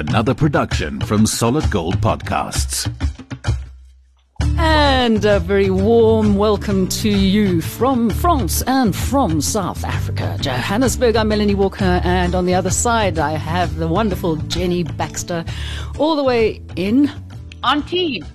Another production from Solid Gold Podcasts. And a very warm welcome to you from France and from South Africa. Johannesburg, I'm Melanie Walker, and on the other side, I have the wonderful Jenny Baxter, all the way in Antibes.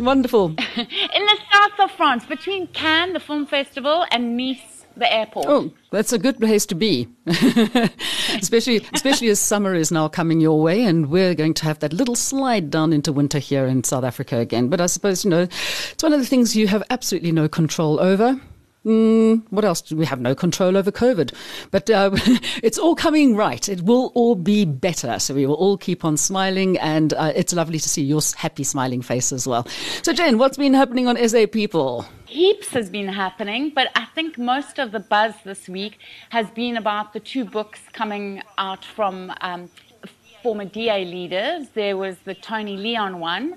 Wonderful. in the south of France, between Cannes, the film festival, and Nice, the airport. Oh, that's a good place to be, especially especially as summer is now coming your way, and we're going to have that little slide down into winter here in South Africa again. But I suppose you know, it's one of the things you have absolutely no control over. Mm, what else? Do we have no control over COVID, but uh, it's all coming right. It will all be better. So we will all keep on smiling, and uh, it's lovely to see your happy, smiling face as well. So, Jane, what's been happening on SA People? Heaps has been happening, but I think most of the buzz this week has been about the two books coming out from um, former DA leaders. There was the Tony Leon one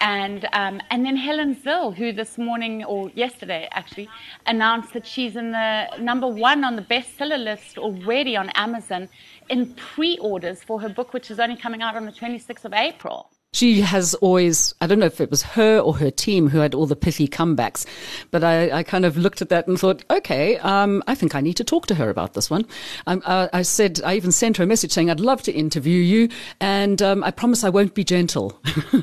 and um, and then Helen Zille, who this morning or yesterday actually announced that she's in the number one on the bestseller list already on Amazon in pre-orders for her book, which is only coming out on the 26th of April she has always, I don't know if it was her or her team who had all the pithy comebacks, but I, I kind of looked at that and thought, okay, um, I think I need to talk to her about this one. Um, uh, I said, I even sent her a message saying, I'd love to interview you, and um, I promise I won't be gentle.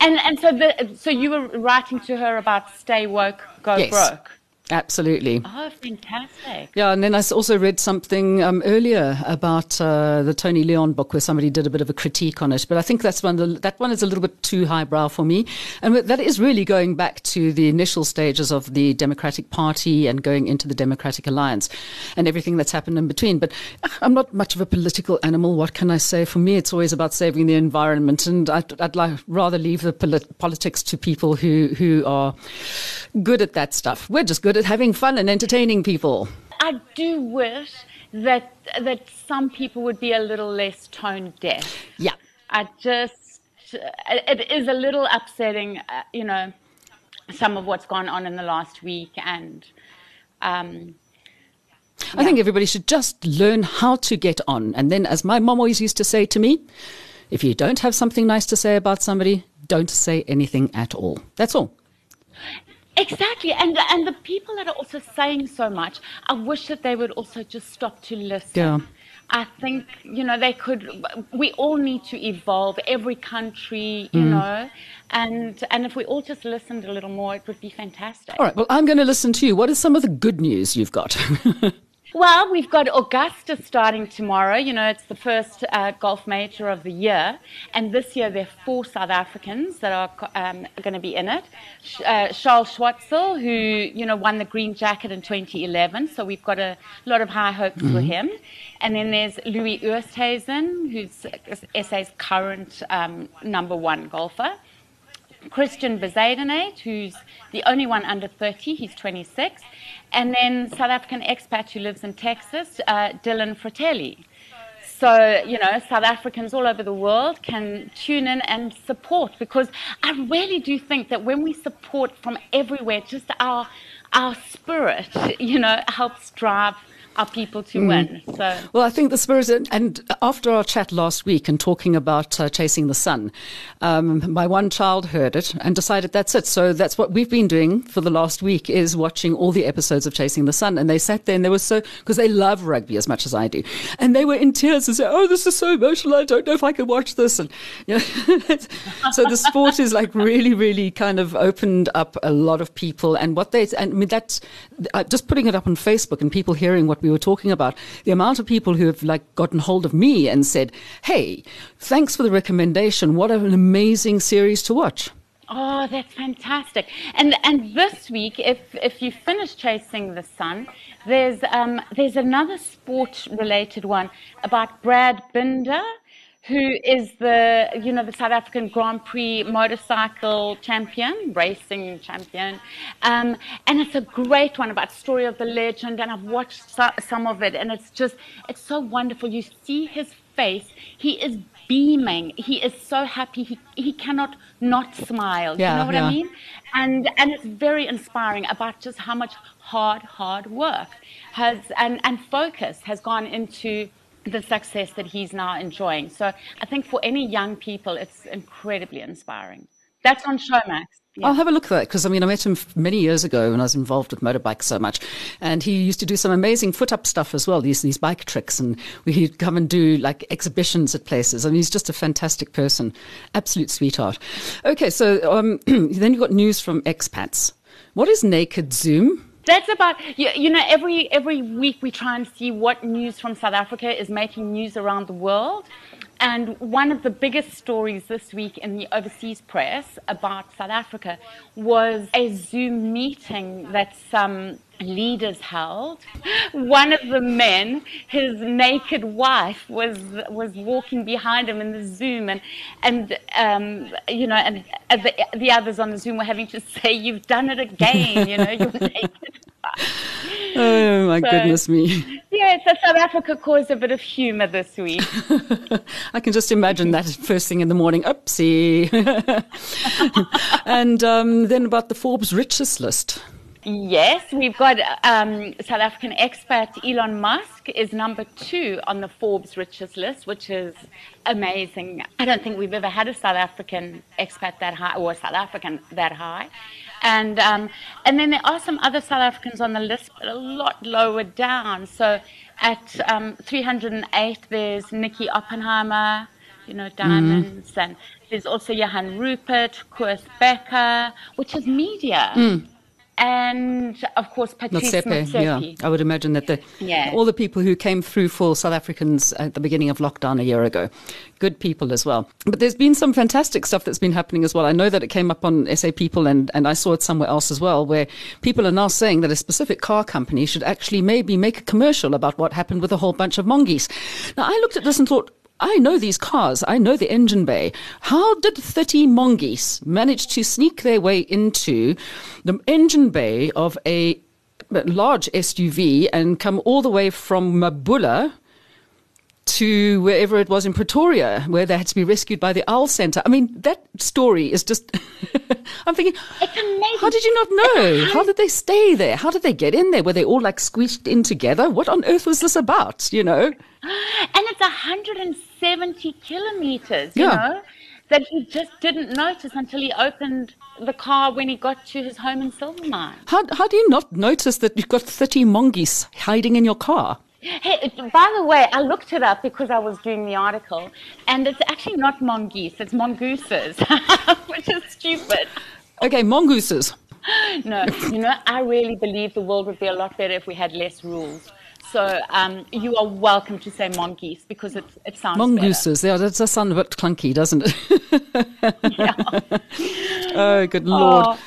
and and so the, so you were writing to her about stay woke, go yes. broke. Absolutely. Oh, fantastic. Yeah, and then I also read something um, earlier about uh, the Tony Leon book where somebody did a bit of a critique on it. But I think that's one the, that one is a little bit too highbrow for me. And that is really going back to the initial stages of the Democratic Party and going into the Democratic Alliance and everything that's happened in between. But I'm not much of a political animal. What can I say? For me, it's always about saving the environment. And I'd, I'd like, rather leave the polit- politics to people who, who are good at that stuff. We're just good at having fun and entertaining people. I do wish that that some people would be a little less tone deaf. Yeah. I just it is a little upsetting, uh, you know, some of what's gone on in the last week and um, I think everybody should just learn how to get on. And then, as my mom always used to say to me, if you don't have something nice to say about somebody, don't say anything at all. That's all. Exactly, and and the people that are also saying so much, I wish that they would also just stop to listen. Yeah. I think you know they could. We all need to evolve. Every country, you mm. know, and and if we all just listened a little more, it would be fantastic. All right. Well, I'm going to listen to you. What is some of the good news you've got? Well, we've got Augusta starting tomorrow. You know, it's the first uh, golf major of the year. And this year, there are four South Africans that are um, going to be in it. Uh, Charles Schwartzel, who, you know, won the green jacket in 2011. So we've got a lot of high hopes mm-hmm. for him. And then there's Louis Oosthuizen, who's SA's current um, number one golfer. Christiaan Bezuidenhout, who's the only one under 30, he's 26. And then South African expat who lives in Texas, uh, Dylan Frittelli. So, you know, South Africans all over the world can tune in and support because I really do think that when we support from everywhere, just our, our spirit, you know, helps drive our people to mm. win. So, well, I think the spirit, and after our chat last week and talking about uh, chasing the sun, um, my one child heard it and decided that's it. So that's what we've been doing for the last week is watching all the episodes of Chasing the Sun, and they sat there and they were so because they love rugby as much as I do, and they were in tears and said, "Oh, this is so emotional. I don't know if I can watch this." And you know, so the sport is like really, really kind of opened up a lot of people, and what they and I mean that's uh, just putting it up on Facebook and people hearing what we we were talking about, the amount of people who have like gotten hold of me and said, "Hey, thanks for the recommendation. What an amazing series to watch." Oh, that's fantastic! And and this week, if if you finish chasing the sun, there's um, there's another sport related one about Brad Binder who is the you know the South African Grand Prix motorcycle champion, racing champion, um, and it's a great one about story of the legend. And I've watched so, some of it, and it's just it's so wonderful. You see his face; he is beaming. He is so happy. He he cannot not smile. Yeah, you know what yeah. I mean? And and it's very inspiring about just how much hard hard work has and and focus has gone into the success that he's now enjoying. So I think for any young people, it's incredibly inspiring. That's on Showmax. Yeah. I'll have a look at that because I mean I met him many years ago when I was involved with motorbikes so much, and he used to do some amazing foot up stuff as well. These these bike tricks, and he'd come and do like exhibitions at places. I mean he's just a fantastic person, absolute sweetheart. Okay, so um, then you've got news from expats. What is Naked Zoom? That's about you, you know every every week we try and see what news from South Africa is making news around the world. And one of the biggest stories this week in the overseas press about South Africa was a Zoom meeting that some leaders held. One of the men, his naked wife, was was walking behind him in the Zoom, and and um, you know, and the, the others on the Zoom were having to say, "You've done it again," you know, you're naked. oh my so, goodness me. Yeah, so South Africa caused a bit of humor this week. I can just imagine that first thing in the morning. Oopsie. and um, then about the Forbes richest list. Yes, we've got um, South African expat Elon Musk is number two on the Forbes richest list, which is amazing. I don't think we've ever had a South African expat that high, or South African that high. And um, and then there are some other South Africans on the list, but a lot lower down. So at um, 308, there's Nicky Oppenheimer, you know, diamonds, mm. and there's also Johan Rupert, Koos Bekker, which is media. Mm and of course Patrice Motsepe, Yeah, I would imagine that the yeah. all the people who came through for South Africans at the beginning of lockdown a year ago, good people as well. But there's been some fantastic stuff that's been happening as well. I know that it came up on SA People, and and I saw it somewhere else as well, where people are now saying that a specific car company should actually maybe make a commercial about what happened with a whole bunch of mongoose. Now I looked at this and thought, I know these cars. I know the engine bay. How did 30 mongoose manage to sneak their way into the engine bay of a large SUV and come all the way from Mabula to wherever it was in Pretoria, where they had to be rescued by the Owl Center. I mean, that story is just. I'm thinking, how did you not know? How did they stay there? How did they get in there? Were they all like squeezed in together? What on earth was this about? You know? And it's 170 kilometers. You yeah. know that he just didn't notice until he opened the car when he got to his home in Silvermine. How, how do you not notice that you've got 30 mongoose hiding in your car? Hey, by the way, I looked it up because I was doing the article, and it's actually not mongoose, it's mongooses, which is stupid. Okay, mongooses. No, you know, I really believe the world would be a lot better if we had less rules. So um, you are welcome to say mongoose because it, it sounds Mongooses, better. yeah, that does sound a bit clunky, doesn't it? yeah. oh, good lord. Oh,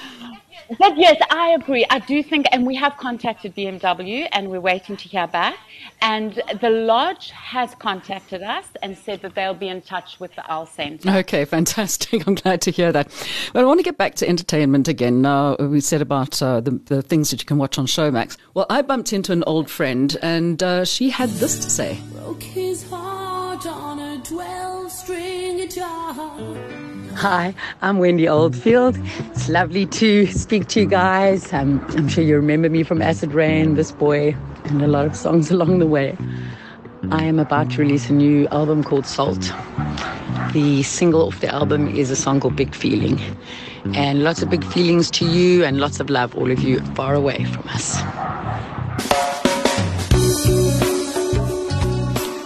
but yes, I agree. I do think, and we have contacted BMW and we're waiting to hear back. And the lodge has contacted us and said that they'll be in touch with the Owl Centre. Okay, fantastic. I'm glad to hear that. But I want to get back to entertainment again. Now, we said about uh, the, the things that you can watch on Showmax. Well, I bumped into an old friend and uh, she had this to say. Broke his heart on a 12 string guitar. Hi, I'm Wendy Oldfield. It's lovely to speak to you guys. Um, I'm sure you remember me from Acid Rain, This Boy, and a lot of songs along the way. I am about to release a new album called Salt. The single off the album is a song called Big Feeling. And lots of big feelings to you and lots of love, all of you far away from us.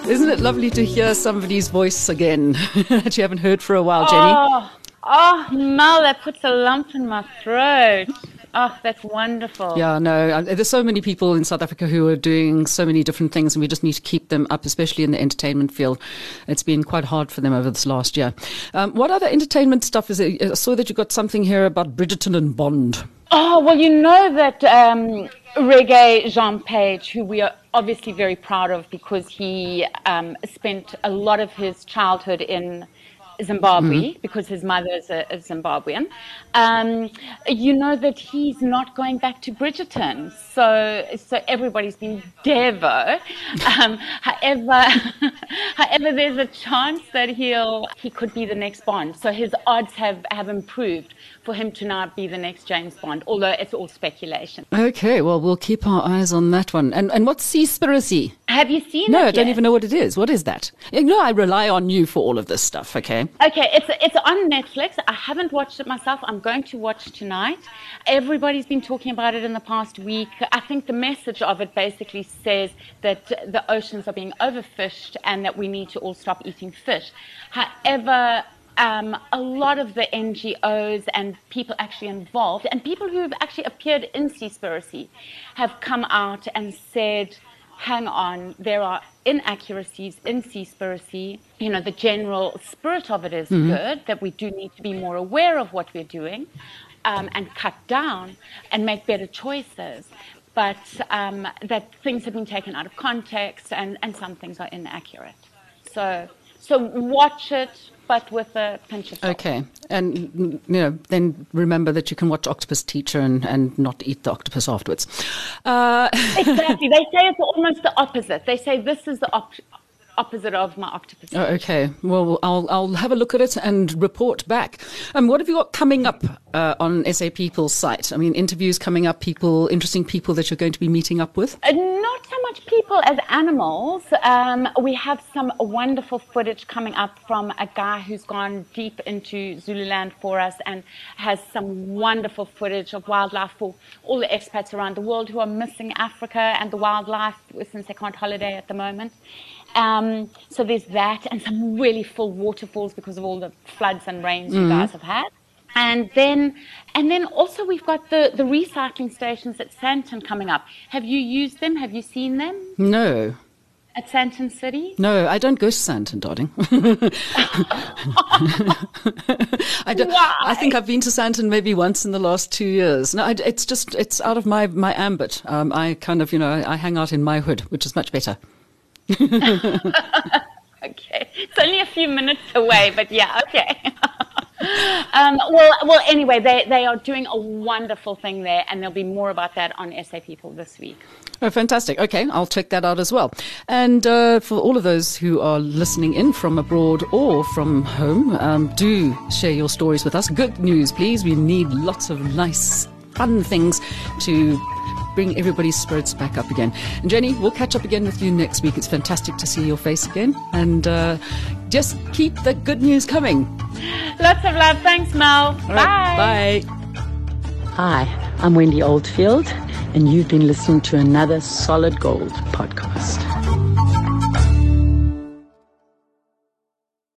Isn't it lovely to hear somebody's voice again that you haven't heard for a while, Jenny? Oh, oh Mel, that puts a lump in my throat. Oh, that's wonderful. Yeah, no, uh, there's so many people in South Africa who are doing so many different things, and we just need to keep them up, especially in the entertainment field. It's been quite hard for them over this last year. Um, what other entertainment stuff is it? I saw that you got something here about Bridgerton and Bond. Oh, well, you know that um, Regé-Jean Page, who we are obviously very proud of because he um, spent a lot of his childhood in Zimbabwe mm-hmm. because his mother is a, a Zimbabwean. Um, you know that he's not going back to Bridgerton, so so everybody's been Devo. Um, however, however, there's a chance that he'll he could be the next Bond. So his odds have have improved for him to not be the next James Bond, although it's all speculation. Okay, well we'll keep our eyes on that one. And and what's Seaspiracy? Have you seen it? No. I don't yet? even know what it is. What is that? You know, I rely on you for all of this stuff, okay? Okay, it's it's on Netflix. I haven't watched it myself. I'm going to watch tonight. Everybody's been talking about it in the past week. I think the message of it basically says that the oceans are being overfished and that we need to all stop eating fish. However, um, a lot of the NGOs and people actually involved, and people who have actually appeared in Seaspiracy, have come out and said, hang on, there are inaccuracies in Seaspiracy. You know, the general spirit of it is good, that we do need to be more aware of what we're doing um, and cut down and make better choices. But um, that things have been taken out of context and, and some things are inaccurate. So, so watch it, but with a pinch of salt. Okay. And, you know, then remember that you can watch Octopus Teacher and, and not eat the octopus afterwards. Uh, Exactly. They say it's almost the opposite. They say this is the op- opposite of my octopus. Oh, okay. Well, I'll I'll have a look at it and report back. Um, what have you got coming up uh, on SA People's site? I mean, interviews coming up, people, interesting people that you're going to be meeting up with. Uh, people as animals. Um, we have some wonderful footage coming up from a guy who's gone deep into Zululand for us and has some wonderful footage of wildlife for all the expats around the world who are missing Africa and the wildlife since they can't holiday at the moment. Um, so there's that and some really full waterfalls because of all the floods and rains you guys have had. And then, and then also we've got the, the recycling stations at Sandton coming up. Have you used them? Have you seen them No, at Sandton City? no, I don't go to Sandton, darling. I, don't, I think I've been to Sandton maybe once in the last two years. No, I, it's just it's out of my my ambit. Um, I kind of you know I hang out in my hood, which is much better. Okay, it's only a few minutes away, but yeah, okay. um, well, well. Anyway, they they are doing a wonderful thing there, and there'll be more about that on SA People this week. Oh, fantastic. Okay, I'll check that out as well. And uh, for all of those who are listening in from abroad or from home, um, do share your stories with us. Good news, please. We need lots of nice, fun things to bring everybody's spirits back up again. And Jenny, we'll catch up again with you next week. It's fantastic to see your face again. And uh, just keep the good news coming. Lots of love. Thanks, Mel. Bye. bye. Hi, I'm Wendy Oldfield, and you've been listening to another Solid Gold podcast.